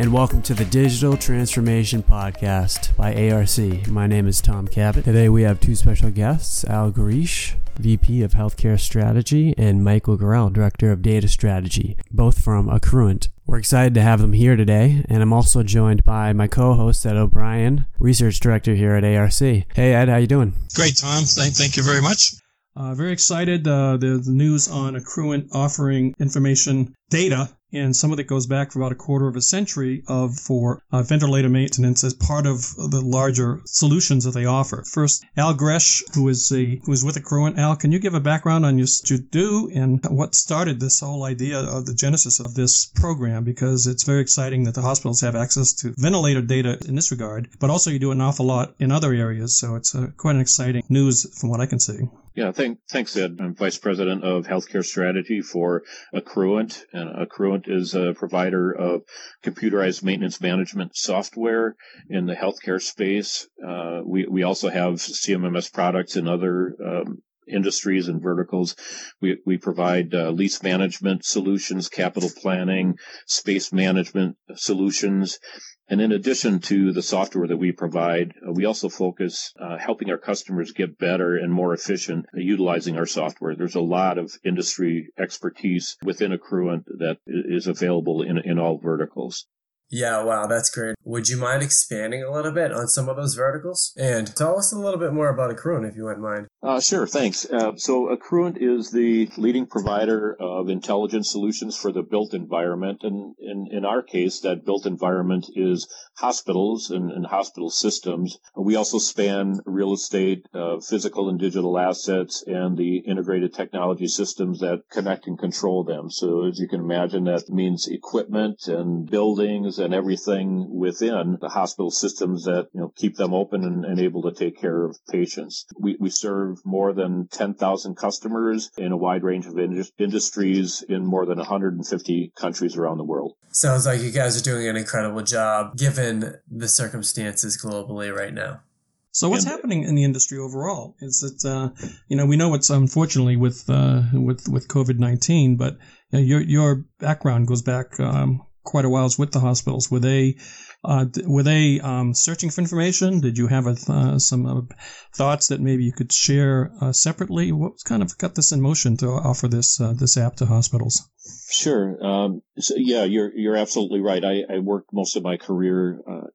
and welcome to the Digital Transformation Podcast by ARC. My name is Tom Cabot. Today we have two special guests Al Gresh, VP of Healthcare Strategy, and Michael Gorell, Director of Data Strategy, both from Accruent. We're excited to have them here today, and I'm also joined by my co-host Ed O'Brien, Research Director here at ARC. Hey Ed, how you doing? Great, Tom. Thank, thank you very much. Uh, very excited. Uh, there's news on Accruent offering information data and some of it goes back for about a quarter of a century of for uh, ventilator maintenance as part of the larger solutions that they offer. First, Al Gresh, who is a who is with Accruent. Al, can you give a background on your, what you do and what started this whole idea of the genesis of this program? Because it's very exciting that the hospitals have access to ventilator data in this regard, but also you do an awful lot in other areas. So it's uh, quite an exciting news from what I can see. Yeah, thank, thanks, Ed. I'm Vice President of Healthcare Strategy for Accruent, and Accruent is a provider of computerized maintenance management software in the healthcare space. Uh, we, we also have CMMS products in other um, industries and verticals. We, we provide uh, lease management solutions, capital planning, space management solutions, and in addition to the software that we provide, uh, we also focus uh, helping our customers get better and more efficient utilizing our software. There's a lot of industry expertise within Accruent that is available in, in all verticals. Yeah, wow, that's great. Would you mind expanding a little bit on some of those verticals? And tell us a little bit more about Accruent, if you wouldn't mind. Uh, sure, thanks. Uh, so Accruent is the leading provider of intelligence solutions for the built environment. And in, in our case, that built environment is hospitals and, and hospital systems. We also span real estate, uh, physical and digital assets, and the integrated technology systems that connect and control them. So as you can imagine, that means equipment and buildings and everything within the hospital systems that you know keep them open and, and able to take care of patients. We, we serve more than 10,000 customers in a wide range of in- industries in more than 150 countries around the world. Sounds like you guys are doing an incredible job given the circumstances globally right now. So what's and, happening in the industry overall? Is it uh, you know we know it's unfortunately with uh, with with COVID nineteen, but you know, your your background goes back um, quite a while with the hospitals. Were they uh, were they um, searching for information? Did you have a, uh, some uh, thoughts that maybe you could share uh, separately? What kind of got this in motion to offer this uh, this app to hospitals? Sure. Um, so yeah, you're you're absolutely right. I, I worked most of my career uh,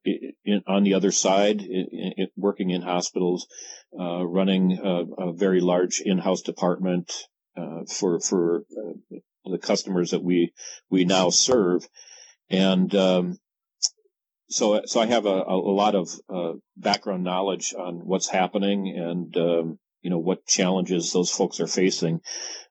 in, on the other side, in, in, working in hospitals, running a, a, very large in-house department for for the customers that we we now serve. And um, so so I have a, a lot of uh, background knowledge on what's happening and um, you know what challenges those folks are facing.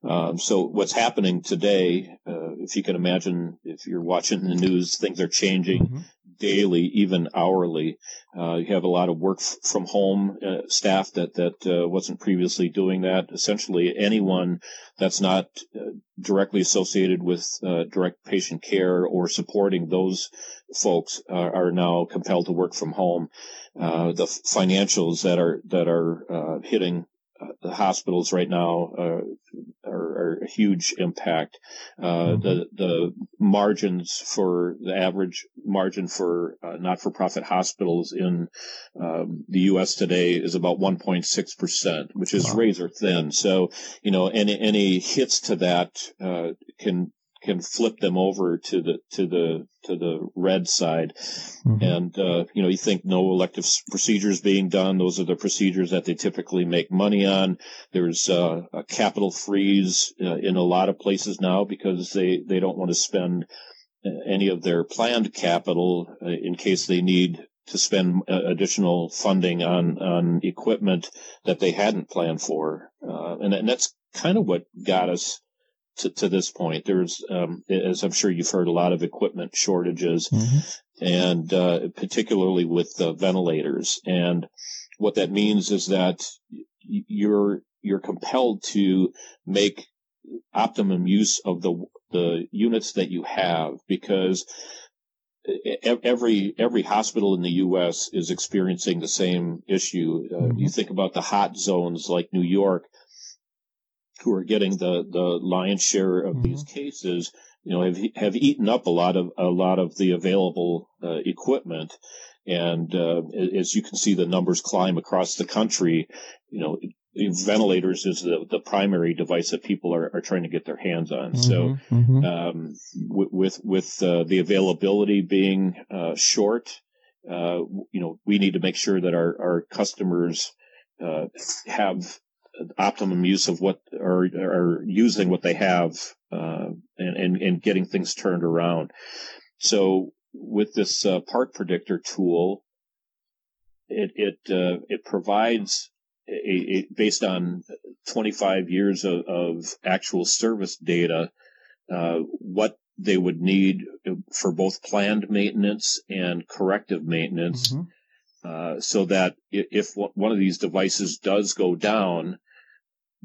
Um, so what's happening today, uh, if you can imagine, if you're watching the news, things are changing mm-hmm. Daily, even hourly. Uh, you have a lot of work f- from home uh, staff that that uh, wasn't previously doing that. Essentially, anyone that's not uh, directly associated with uh, direct patient care or supporting those folks are, now compelled to work from home. the financials that are that are hitting uh, the hospitals right now uh, are, are, a huge impact. Uh, mm-hmm. The the margins for the average margin for uh, not for profit hospitals in um, the U.S. today is about 1.6 percent, which is wow. razor thin. So you know any any hits to that uh, can can flip them over to the to the to the red side. Mm-hmm. And uh, you know, you think no elective procedures being done; those are the procedures that they typically make money on. There's uh, a capital freeze uh, in a lot of places now because they they don't want to spend uh, any of their planned capital uh, in case they need to spend uh, additional funding on on equipment that they hadn't planned for, and, and that's kind of what got us to, to this point. There's, um, as I'm sure you've heard, a lot of equipment shortages, mm-hmm. and uh, particularly with the ventilators. And what that means is that you're you're compelled to make optimum use of the the units that you have because every every hospital in the U.S. is experiencing the same issue. Uh, mm-hmm. You think about the hot zones like New York who are getting the, the lion's share of mm-hmm. these cases, you know, have have eaten up a lot of a lot of the available uh, equipment. And uh, as you can see, the numbers climb across the country. You know, ventilators is the, the primary device that people are, are trying to get their hands on. Mm-hmm, so, mm-hmm. Um, w- with with uh, the availability being uh, short, uh, you know, we need to make sure that our our customers uh, have optimum use of what are are using what they have uh, and, and and getting things turned around. So, with this uh, part predictor tool, it it it provides a, a, based on 25 years of, of actual service data, uh, what they would need for both planned maintenance and corrective maintenance, mm-hmm. uh, so that if one of these devices does go down,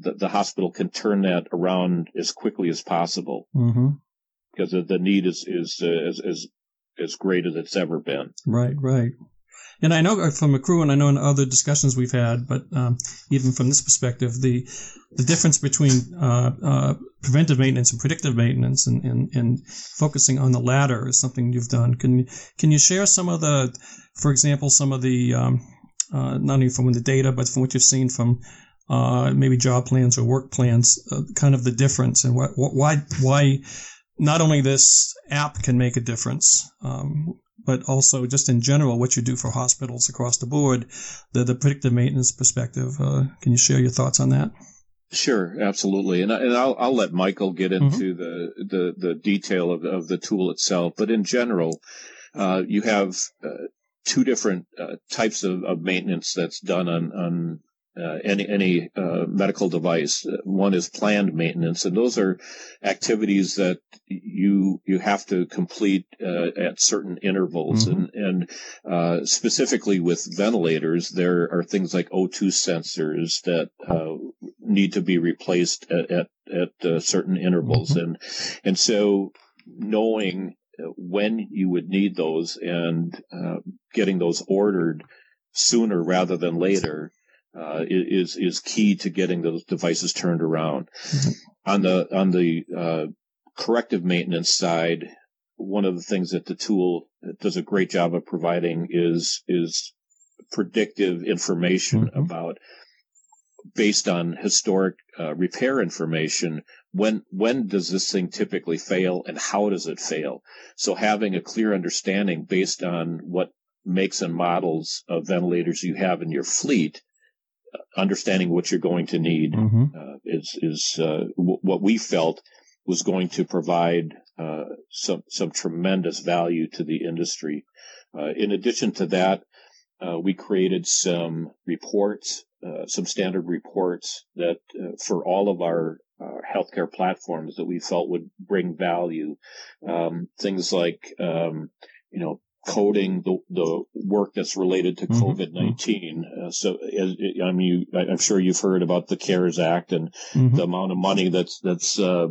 the, the hospital can turn that around as quickly as possible. Mm-hmm. Because the need is is uh, as, as as great as it's ever been. Right, right. And I know from Accruent, and I know in other discussions we've had, but um, even from this perspective, the the difference between uh, uh, preventive maintenance and predictive maintenance, and, and, and focusing on the latter is something you've done. Can can you share some of the, for example, some of the um, uh, not only from the data, but from what you've seen from uh, maybe job plans or work plans, uh, kind of the difference and what, why why not only this app can make a difference, um, but also just in general what you do for hospitals across the board, the, the predictive maintenance perspective. Uh, can you share your thoughts on that? Sure, absolutely, and, and I'll, I'll let Michael get mm-hmm. into mm-hmm. the, the, the detail of, of the tool itself. But in general, uh, you have uh, two different uh, types of, of maintenance that's done on, on uh, any any uh, medical device. One is planned maintenance, and those are activities that you you have to complete uh, at certain intervals. Mm-hmm. And and uh, specifically with ventilators, there are things like O2 sensors that uh, need to be replaced at at, at uh, certain intervals, mm-hmm. and and so knowing when you would need those and getting those ordered sooner rather than later uh, is is key to getting those devices turned around. Mm-hmm. On the on the uh, corrective maintenance side, one of the things that the tool does a great job of providing is is predictive information mm-hmm. about based on historic uh, repair information when when does this thing typically fail and how does it fail so having a clear understanding based on what makes and models of ventilators you have in your fleet understanding what you're going to need mm-hmm. uh, is is uh, w- what we felt was going to provide uh, some some tremendous value to the industry. Uh, in addition to that, uh, we created some reports, uh, some standard reports that for all of our healthcare platforms that we felt would bring value. Um, things like um, you know coding the, the work that's related to mm-hmm. COVID 19. Uh, so, I mean, you, I'm sure you've heard about the CARES Act and mm-hmm. the amount of money that's, that's, uh,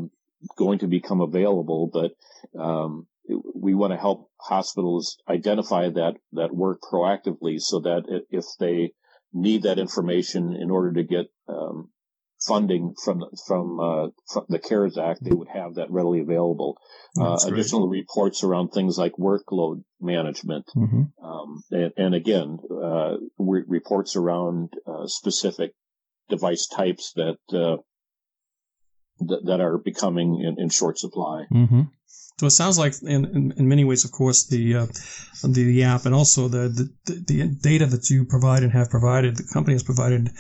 going to become available, but, um, we want to help hospitals identify that, that work proactively so that if they need that information in order to get, um, funding from from, uh, from the CARES Act, they would have that readily available. Uh, additional reports around things like workload management, mm-hmm. um, and, and, again, uh, re- reports around uh, specific device types that, uh, that that, are becoming in, in short supply. Mm-hmm. So it sounds like, in, in, in, many ways, of course, the, uh, the, the app and also the, the, the data that you provide and have provided, the company has provided,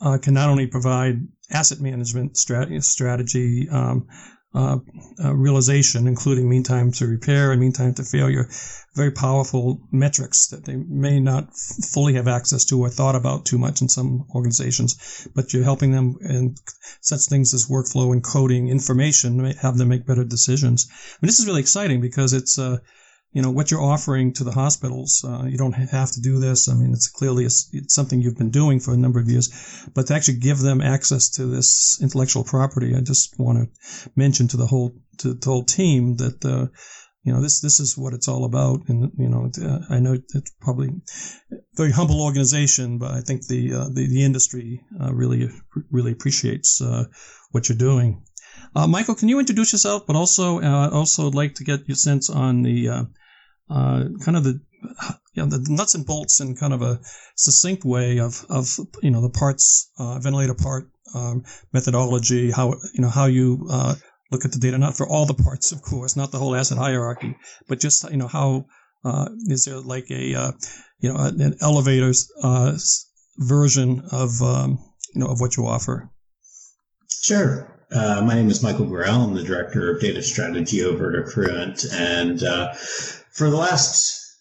uh, can not only provide asset management strat- strategy, um, uh, uh, realization, including mean time to repair and mean time to failure, very powerful metrics that they may not f- fully have access to or thought about too much in some organizations. But you're helping them in such things as workflow and coding information, have them make better decisions. I mean, this is really exciting because it's uh, you know what you're offering to the hospitals. Uh, you don't have to do this. I mean, it's clearly a, it's something you've been doing for a number of years, but to actually give them access to this intellectual property, I just want to mention to the whole to the whole team that uh, you know this this is what it's all about. And you know, uh, I know it's probably a very humble organization, but I think the uh, the, the industry uh, really really appreciates uh, what you're doing. Uh, Michael, can you introduce yourself? But also, uh, also like to get your sense on the uh, uh, kind of the you know, the nuts and bolts in kind of a succinct way of, of you know the parts uh, ventilator part um, methodology, how you know how you uh, look at the data, not for all the parts, of course, not the whole asset hierarchy, but just you know how is there like a you know an elevator uh, version of um, you know of what you offer? Sure. Uh, my name is Michael Grell. I'm the director of data strategy over at Accruent, and uh, for the last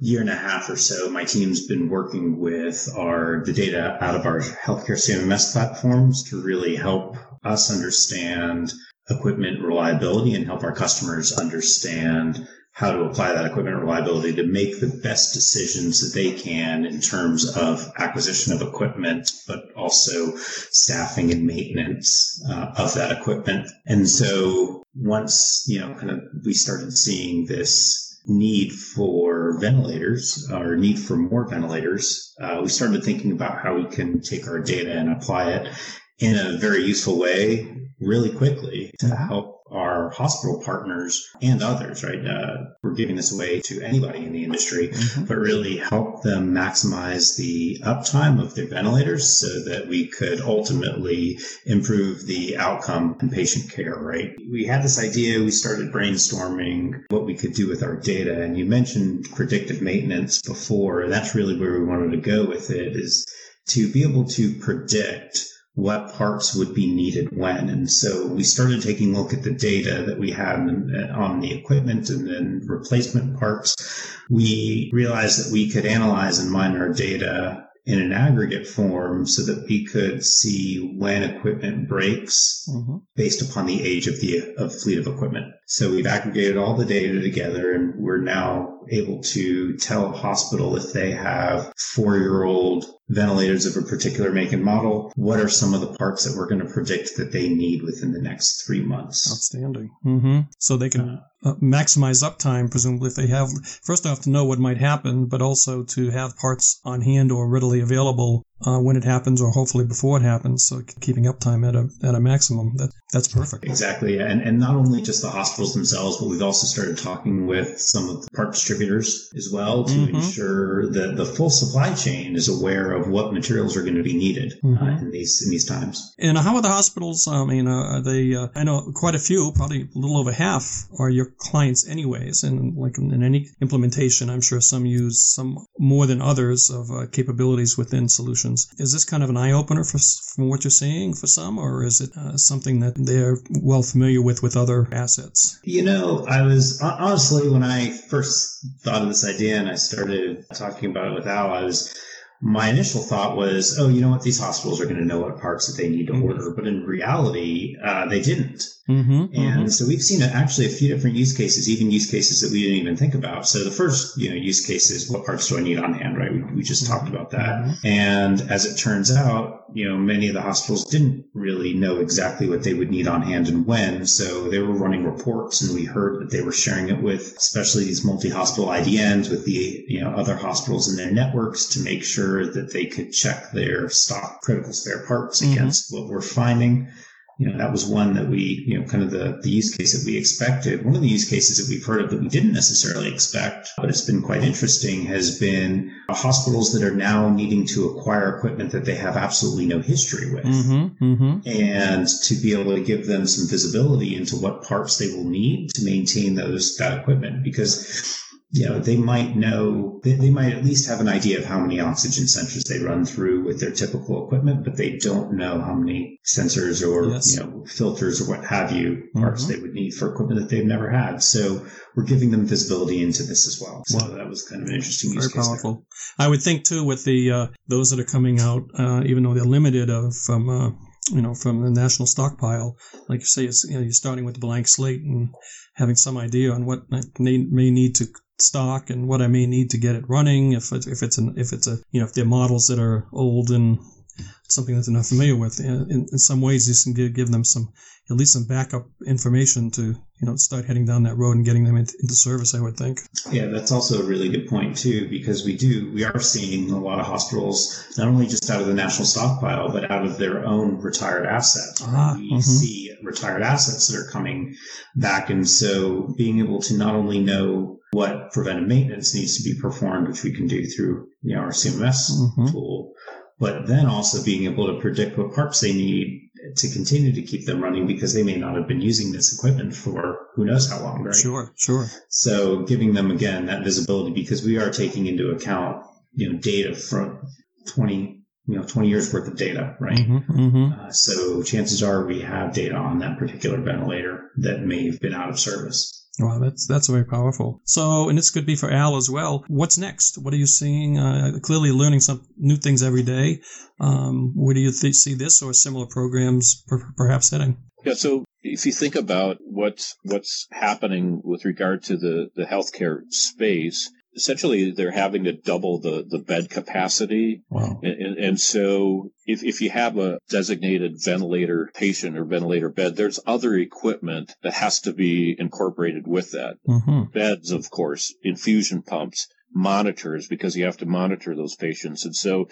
year and a half or so, my team's been working with our the data out of our healthcare CMMS platforms to really help us understand equipment reliability and help our customers understand how to apply that equipment reliability to make the best decisions that they can in terms of acquisition of equipment, but also staffing and maintenance uh, of that equipment. And so once, you know, kind of we started seeing this need for ventilators or need for more ventilators, uh, we started thinking about how we can take our data and apply it in a very useful way really quickly to help our hospital partners and others, right? Uh, we're giving this away to anybody in the industry, mm-hmm. but really help them maximize the uptime of their ventilators so that we could ultimately improve the outcome in patient care, right? We had this idea, we started brainstorming what we could do with our data. And you mentioned predictive maintenance before, that's really where we wanted to go with it is to be able to predict what parts would be needed when. And so we started taking a look at the data that we had on the equipment and then replacement parts. We realized that we could analyze and mine our data in an aggregate form so that we could see when equipment breaks mm-hmm. based upon the age of the of fleet of equipment. So we've aggregated all the data together and we're now able to tell a hospital if they have four year old ventilators of a particular make and model, what are some of the parts that we're going to predict that they need within the next three months? Outstanding. Mm-hmm. So they can uh, maximize uptime, presumably, if they have, first off, to know what might happen, but also to have parts on hand or readily available uh, when it happens or hopefully before it happens. So keeping uptime at a, at a maximum. That, that's perfect. Exactly. And, and not only just the hospitals themselves, but we've also started talking with some of the part distributors as well to mm-hmm. ensure that the full supply chain is aware of what materials are going to be needed uh, mm-hmm. uh, in these in these times. And how are the hospitals? I mean, uh, are they? Uh, I know quite a few, probably a little over half, are your clients, anyways. And like in any implementation, I'm sure some use some more than others of uh, capabilities within solutions. Is this kind of an eye opener for from what you're seeing for some, or is it uh, something that they're well familiar with with other assets? You know, I was honestly when I first thought of this idea and I started talking about it with Al, I was my initial thought was, oh, you know what? These hospitals are going to know what parts that they need to mm-hmm. order. But in reality, uh, they didn't. Mm-hmm, and mm-hmm. so we've seen actually a few different use cases, even use cases that we didn't even think about. So the first, you know, use case is what parts do I need on hand, right? We, we just talked about that. Mm-hmm. And as it turns out, you know, many of the hospitals didn't really know exactly what they would need on hand and when. So they were running reports and we heard that they were sharing it with, especially these multi-hospital IDNs with the, you know, other hospitals in their networks to make sure that they could check their stock critical spare parts mm-hmm. against what we're finding you know, that was one that we, you know, kind of the, the use case that we expected. One of the use cases that we've heard of that we didn't necessarily expect, but it's been quite interesting has been hospitals that are now needing to acquire equipment that they have absolutely no history with. Mm-hmm, mm-hmm. And to be able to give them some visibility into what parts they will need to maintain those, that equipment. Because you know, they might know, they, they, might at least have an idea of how many oxygen sensors they run through with their typical equipment, but they don't know how many sensors or, yes. you know, filters or what have you parts mm-hmm. they would need for equipment that they've never had. So we're giving them visibility into this as well. So wow. that was kind of an interesting Very powerful. There. I would think too with the, uh, those that are coming out, uh, even though they're limited of, from, uh, you know, from the national stockpile, like you say, it's, you know, you're starting with a blank slate and having some idea on what may need to stock and what I may need to get it running. If it's, if it's an, if it's a, you know, if they're models that are old and something that they're not familiar with. In, in some ways, this can give, give them some, at least some backup information to, you know, start heading down that road and getting them into, into service, I would think. Yeah, that's also a really good point, too, because we do, we are seeing a lot of hospitals, not only just out of the national stockpile, but out of their own retired assets. Ah, we mm-hmm. see retired assets that are coming back. And so being able to not only know what preventive maintenance needs to be performed, which we can do through you know, our CMS mm-hmm. tool, but then also being able to predict what parts they need to continue to keep them running because they may not have been using this equipment for who knows how long, right? Sure, sure. So giving them again that visibility because we are taking into account, you know, data from 20, you know, 20 years worth of data, right? Mm-hmm, mm-hmm. Uh, so chances are we have data on that particular ventilator that may have been out of service. Wow, that's that's very powerful. So, and this could be for Al as well. What's next? What are you seeing? Uh, clearly, learning some new things every day. Um, where do you th- see this or similar programs per- perhaps heading? Yeah, so if you think about what's what's happening with regard to the the healthcare space, essentially they're having to double the, the bed capacity. Wow. And, and, so if, if you have a designated ventilator patient or ventilator bed, there's other equipment that has to be incorporated with that. Mm-hmm. Beds, of course, infusion pumps, monitors, because you have to monitor those patients. And so,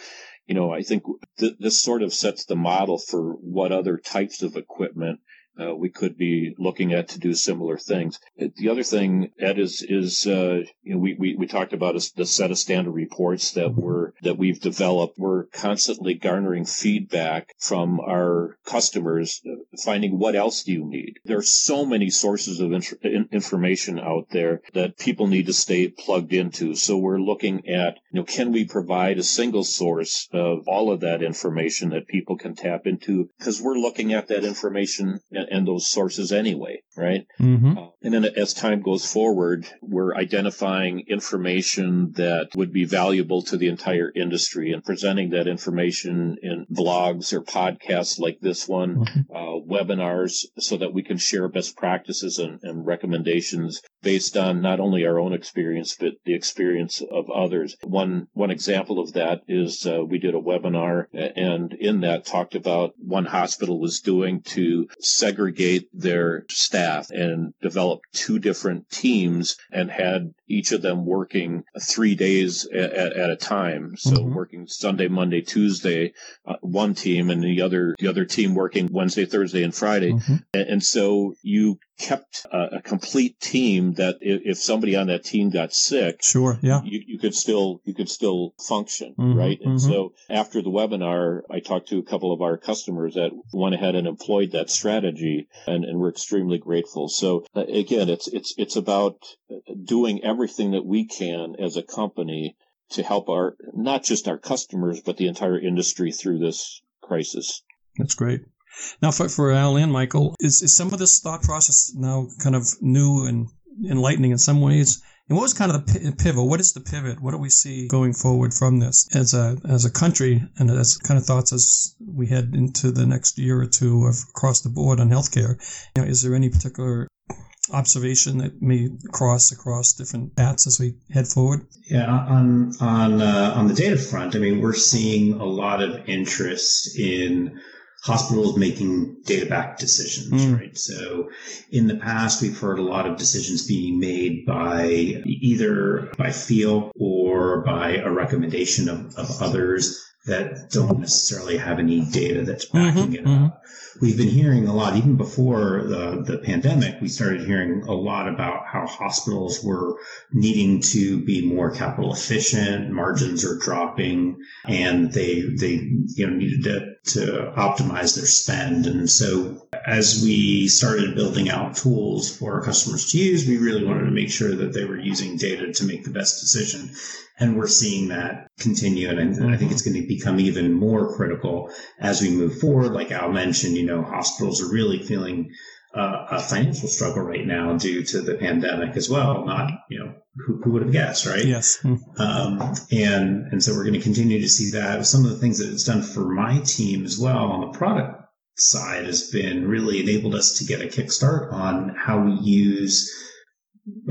you know, I think th- this sort of sets the model for what other types of equipment uh, we could be looking at to do similar things. The other thing, Ed, is is uh, you know we, we, we talked about a, the set of standard reports that we're that we've developed. We're constantly garnering feedback from our customers, uh, finding what else do you need. There are so many sources of in- information out there that people need to stay plugged into. So we're looking at you know can we provide a single source of all of that information that people can tap into because we're looking at that information and those sources anyway, right? Mm-hmm. Uh, and then as time goes forward, we're identifying information that would be valuable to the entire industry and presenting that information in blogs or podcasts like this one, mm-hmm. uh, webinars, so that we can share best practices and, and recommendations based on not only our own experience but the experience of others. One one example of that is uh, we did a webinar and in that talked about one hospital was doing to segregate their staff and develop two different teams and had each of them working three days at, at a time. So mm-hmm. working Sunday, Monday, Tuesday, uh, one team, and the other the other team working Wednesday, Thursday, and Friday. Mm-hmm. And, and, so you kept a, a complete team that if, if, somebody on that team got sick, sure, yeah, you, you could still you could still function, mm-hmm, right? And mm-hmm. so after the webinar, I talked to a couple of our customers that went ahead and employed that strategy, and, and we're extremely grateful. So uh, again, it's it's it's about doing everything that we can as a company to help our not just our customers but the entire industry through this crisis. That's great. Now, for, for Al and Michael, is, is some of this thought process now kind of new and enlightening in some ways? And what was kind of the pivot? What is the pivot? What do we see going forward from this as a as a country and as kind of thoughts as we head into the next year or two of across the board on healthcare? You know, is there any particular observation that may cross across different paths as we head forward? Yeah, on on uh, on the data front, I mean, we're seeing a lot of interest in hospitals making data back decisions, mm. right? So in the past, we've heard a lot of decisions being made by either by feel or by a recommendation of, of others that don't necessarily have any data that's backing mm-hmm, it mm-hmm. up. We've been hearing a lot, even before the, the pandemic, we started hearing a lot about how hospitals were needing to be more capital efficient, margins are dropping, and they, they, you know, needed to, to optimize their spend. And so as we started building out tools for our customers to use, we really wanted to make sure that they were using data to make the best decision. And we're seeing that continue. And I think it's going to become even more critical as we move forward. Like Al mentioned, you know, hospitals are really feeling uh, a financial struggle right now due to the pandemic as well. Not, you know, who, who would have guessed, right? Yes. Um, and, and so we're going to continue to see that. Some of the things that it's done for my team as well on the product side has been really enabled us to get a kickstart on how we use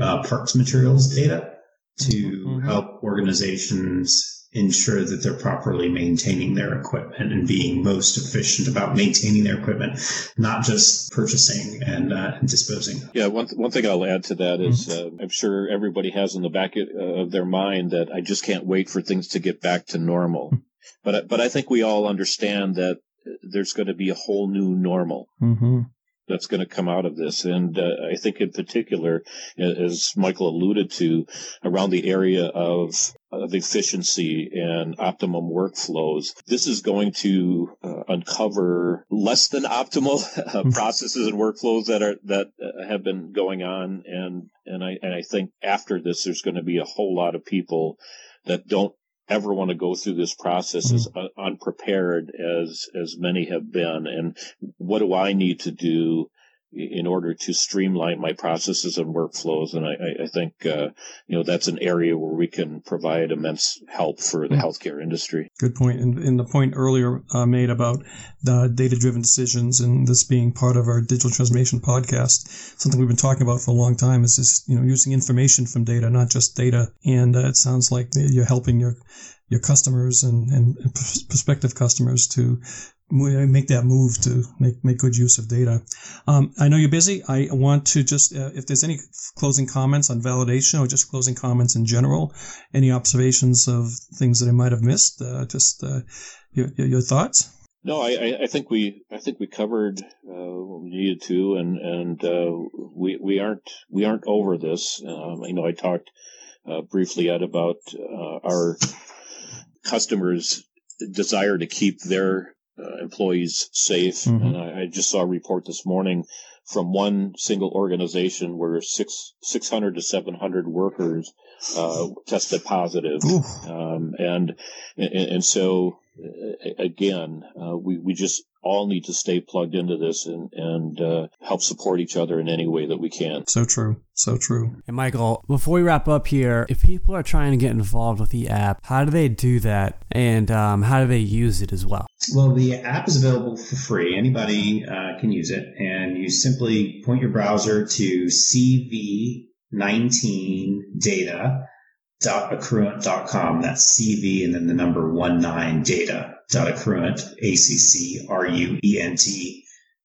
uh, parts materials data to mm-hmm. help organizations ensure that they're properly maintaining their equipment and being most efficient about maintaining their equipment, not just purchasing and, uh, and disposing. Yeah, one, th- one thing I'll add to that is mm-hmm. uh, I'm sure everybody has in the back of their mind that I just can't wait for things to get back to normal. Mm-hmm. But, but I think we all understand that there's going to be a whole new normal. Mm-hmm. That's going to come out of this. And uh, I think in particular, as Michael alluded to, around the area of of efficiency and optimum workflows. This is going to uh, uncover less than optimal uh, mm-hmm. processes and workflows that are that uh, have been going on, and and I and I think after this, there's going to be a whole lot of people that don't ever want to go through this process mm-hmm. as un- unprepared as as many have been and what do i need to do in order to streamline my processes and workflows. And I, I think, uh, you know, that's an area where we can provide immense help for the healthcare industry. Good point. And, and the point earlier uh, made about the data driven decisions and this being part of our digital transformation podcast, something we've been talking about for a long time is just, you know, using information from data, not just data. And uh, it sounds like you're helping your your customers and, and, prospective customers to make that move to make make good use of data. Um, I know you're busy. I want to just uh, if there's any closing comments on validation or just closing comments in general, any observations of things that I might have missed. Uh, just uh, your, your thoughts. No, I, I think we I think we covered uh, what we needed to, and and uh, we we aren't we aren't over this. Um, you know, I talked uh, briefly Ed about our customers' desire to keep their uh, employees safe. Mm-hmm. And I, I, just saw a report this morning from one single organization where six, 600 to 700 workers, uh, tested positive. Um, and, and, and, so again, uh, we, we just all need to stay plugged into this and, and uh, help support each other in any way that we can. So true. So true. And Michael, before we wrap up here, if people are trying to get involved with the app, how do they do that? And um, how do they use it as well? Well, the app is available for free. Anybody uh, can use it. And you simply point your browser to CV19data accruent.com. That's CV and then the number one nine data dot accruent, A-C-C-R-U-E-N-T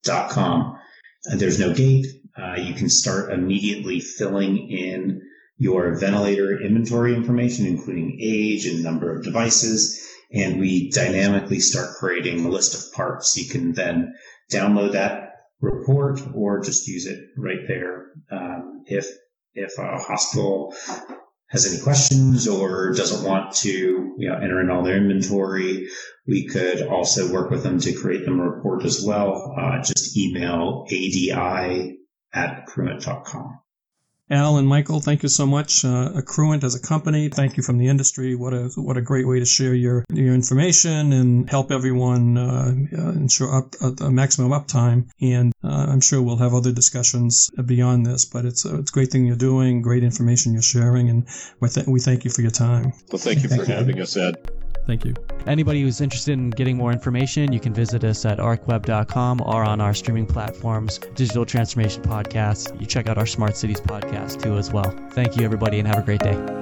dot com. And there's no gate. Uh, you can start immediately filling in your ventilator inventory information, including age and number of devices. And we dynamically start creating a list of parts. You can then download that report or just use it right there. Um, if if a hospital has any questions or doesn't want to you know, enter in all their inventory, we could also work with them to create them a report as well. Uh, just email adi at accruent.com. Al and Michael, thank you so much. Uh, Accruent as a company, thank you from the industry. What a what a great way to share your your information and help everyone uh, uh ensure up, a maximum uptime. And uh, I'm sure we'll have other discussions beyond this. But it's a, it's a great thing you're doing, great information you're sharing, and we, th- we thank you for your time. Well, thank you thank for you. having us, Ed. Thank you. Anybody who's interested in getting more information, you can visit us at arcweb.com or on our streaming platforms, Digital Transformation Podcast. You check out our Smart Cities podcast too as well. Thank you, everybody, and have a great day.